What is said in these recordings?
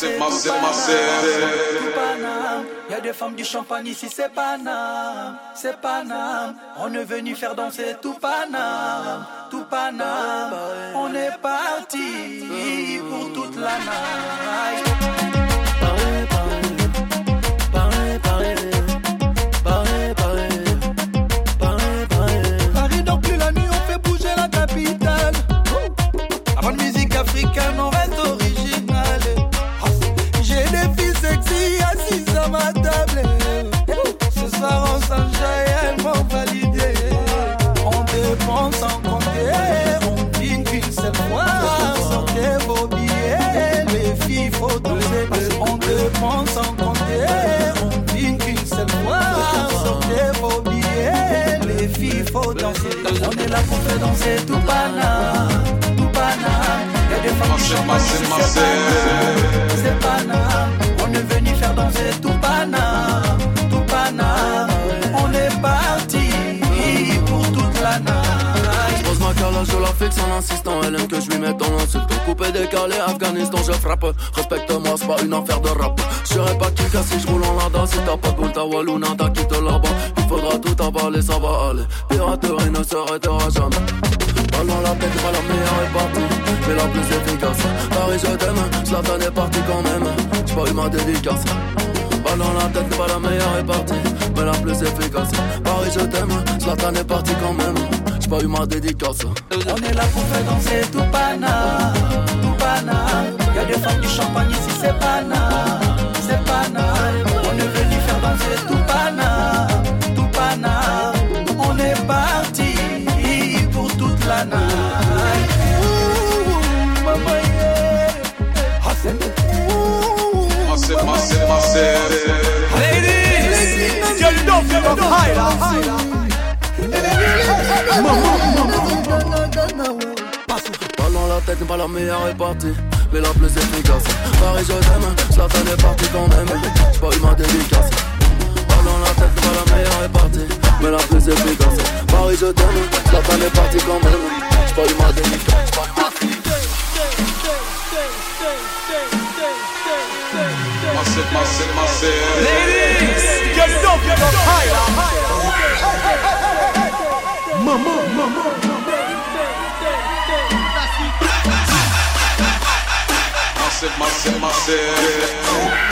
là pour faire danser tout Paname. Y a des femmes du champagne ici, c'est Paname, c'est Paname. On est venu faire danser tout Paname, tout Paname. On est parti pour toute la night. Là pour faire danser tout pana, tout pana. C'est Paname, on est venu faire danser tout Paname, tout Paname. On est parti Je la fixe en insistant. Elle aime que je lui mette dans l'insulte. Coupé, décalé, Afghanistan, je frappe. Respecte-moi, c'est pas une affaire de rap. Je serai pas qui si je roule en lada. Si t'as pas de boule, ta Wallouna, t'as quitté là-bas. Il faudra tout avaler, ça va aller. Piraterie ne s'arrêtera jamais. Ballon la tête, pas la meilleure est partie, mais la plus efficace. Paris, je t'aime, Zlatan est parti quand même. J'ai pas eu ma dédicace. Ballon la tête, pas la meilleure est partie, mais la plus efficace. Paris, je t'aime, Zlatan est parti quand même. J'ai pas eu ma dédicace. On est là pour faire danser tout pana, tout pana. Y'a des femmes du champagne ici, c'est pana, c'est pana. On est venu faire danser tout pana, tout pana. On est parti la night. Ooh, mama, yeah. Massive, massive, massive. Ladies, you don't feel Pas la tête n'est pas la meilleure est partie. Mais la plus efficace. Paris je t'aime, Zlatan est parti quand même. J'ai pas eu ma dédicace Pas dans la tête n'est pas la meilleure est partie. Mais la plus efficace. Paris, je t'aime, la femme est partie quand même. J'suis pas eu ma délicat, j'suis pas eu ma Massive, massive, massive. Ladies, get up, get up higher. mamão, mamão, mamão. Masse, masse, masse.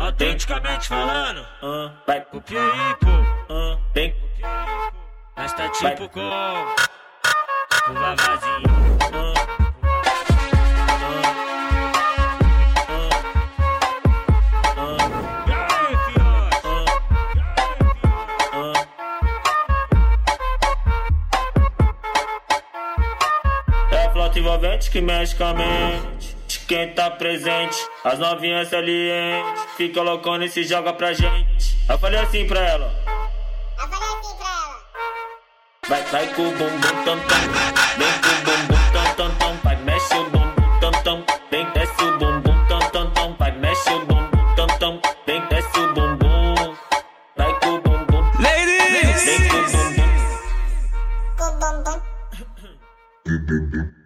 Autenticamente falando, vai pro Pieripo, vem. Nós tá é tipo como? envolvente que mexe com a mente. De quem tá presente, as novinhas salientes. Fica loucona e se joga pra gente. Eu falei assim pra ela. Eu falei assim pra ela. Vai, vai com o bumbum tam tam. Vem com o bumbum tam tam tam. Vai, mexe o bumbum tam tam. Vem, desce o bumbum tam tam tam. Vai, mexe o bumbum tam tam. Vem, desce o bumbum. Vai com o bumbum. Ladies! Vem com o bumbum. Com o bumbum.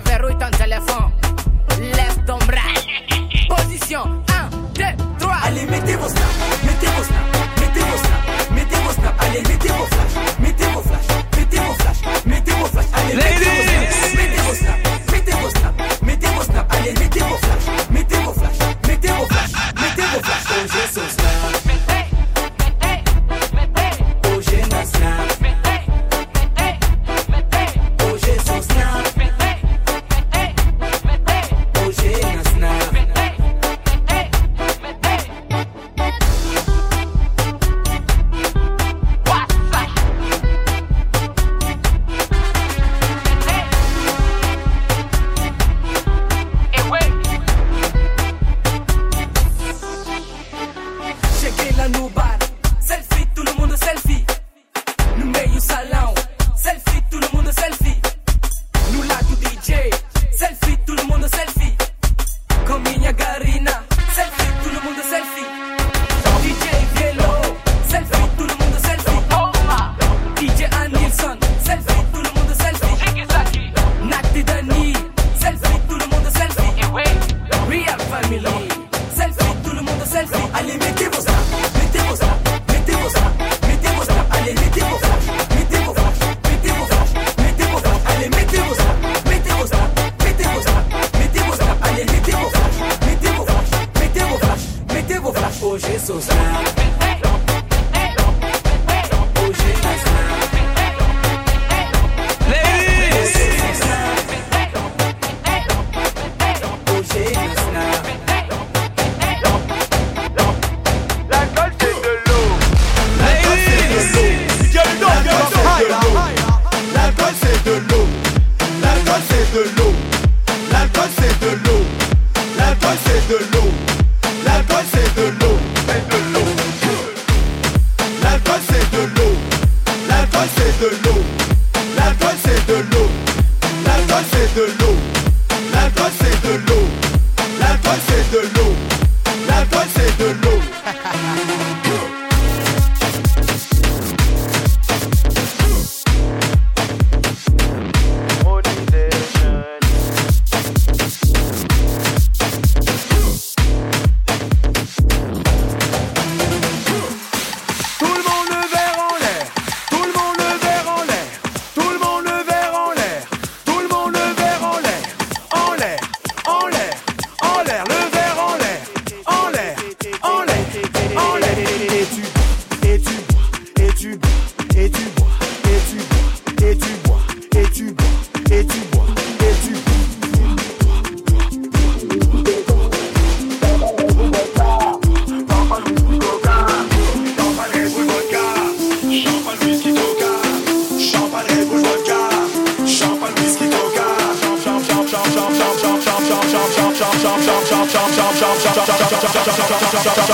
déverrouille ton téléphone. Lève ton bras. Position 1, 2, 3. Allez, mettez vos snaps, mettez vos snaps, mettez vos snaps, mettez vos snaps. Allez, mettez vos snaps.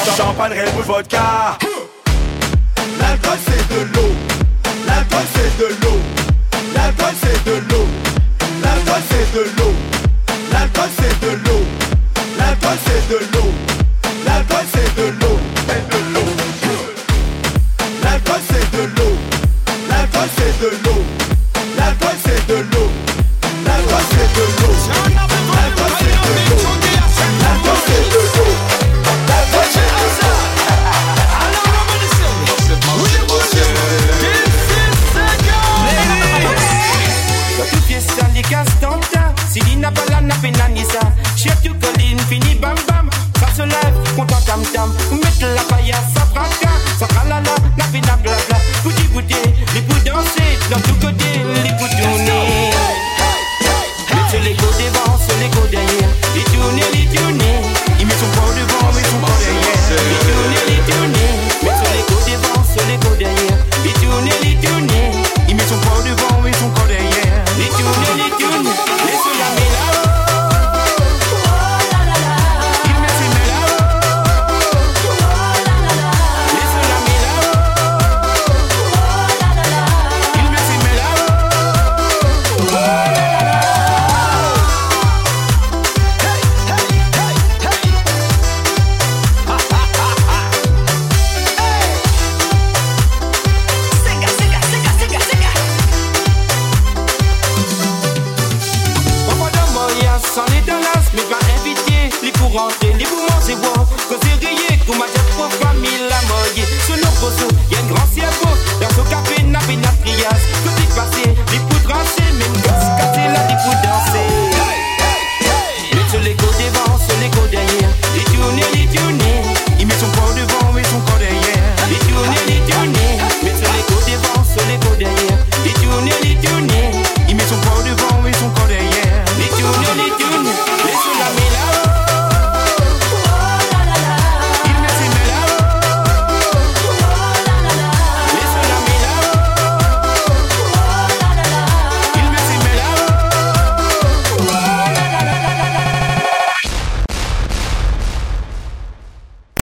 champagne, Red Bull, vodka L'alcool c'est de l'eau L'alcool c'est de l'eau L'alcool c'est de l'eau L'alcool c'est de l'eau L'alcool c'est de l'eau L'alcool c'est de l'eau L'alcool c'est de l'eau C'est de l'eau L'alcool c'est de l'eau L'alcool c'est de l'eau orienté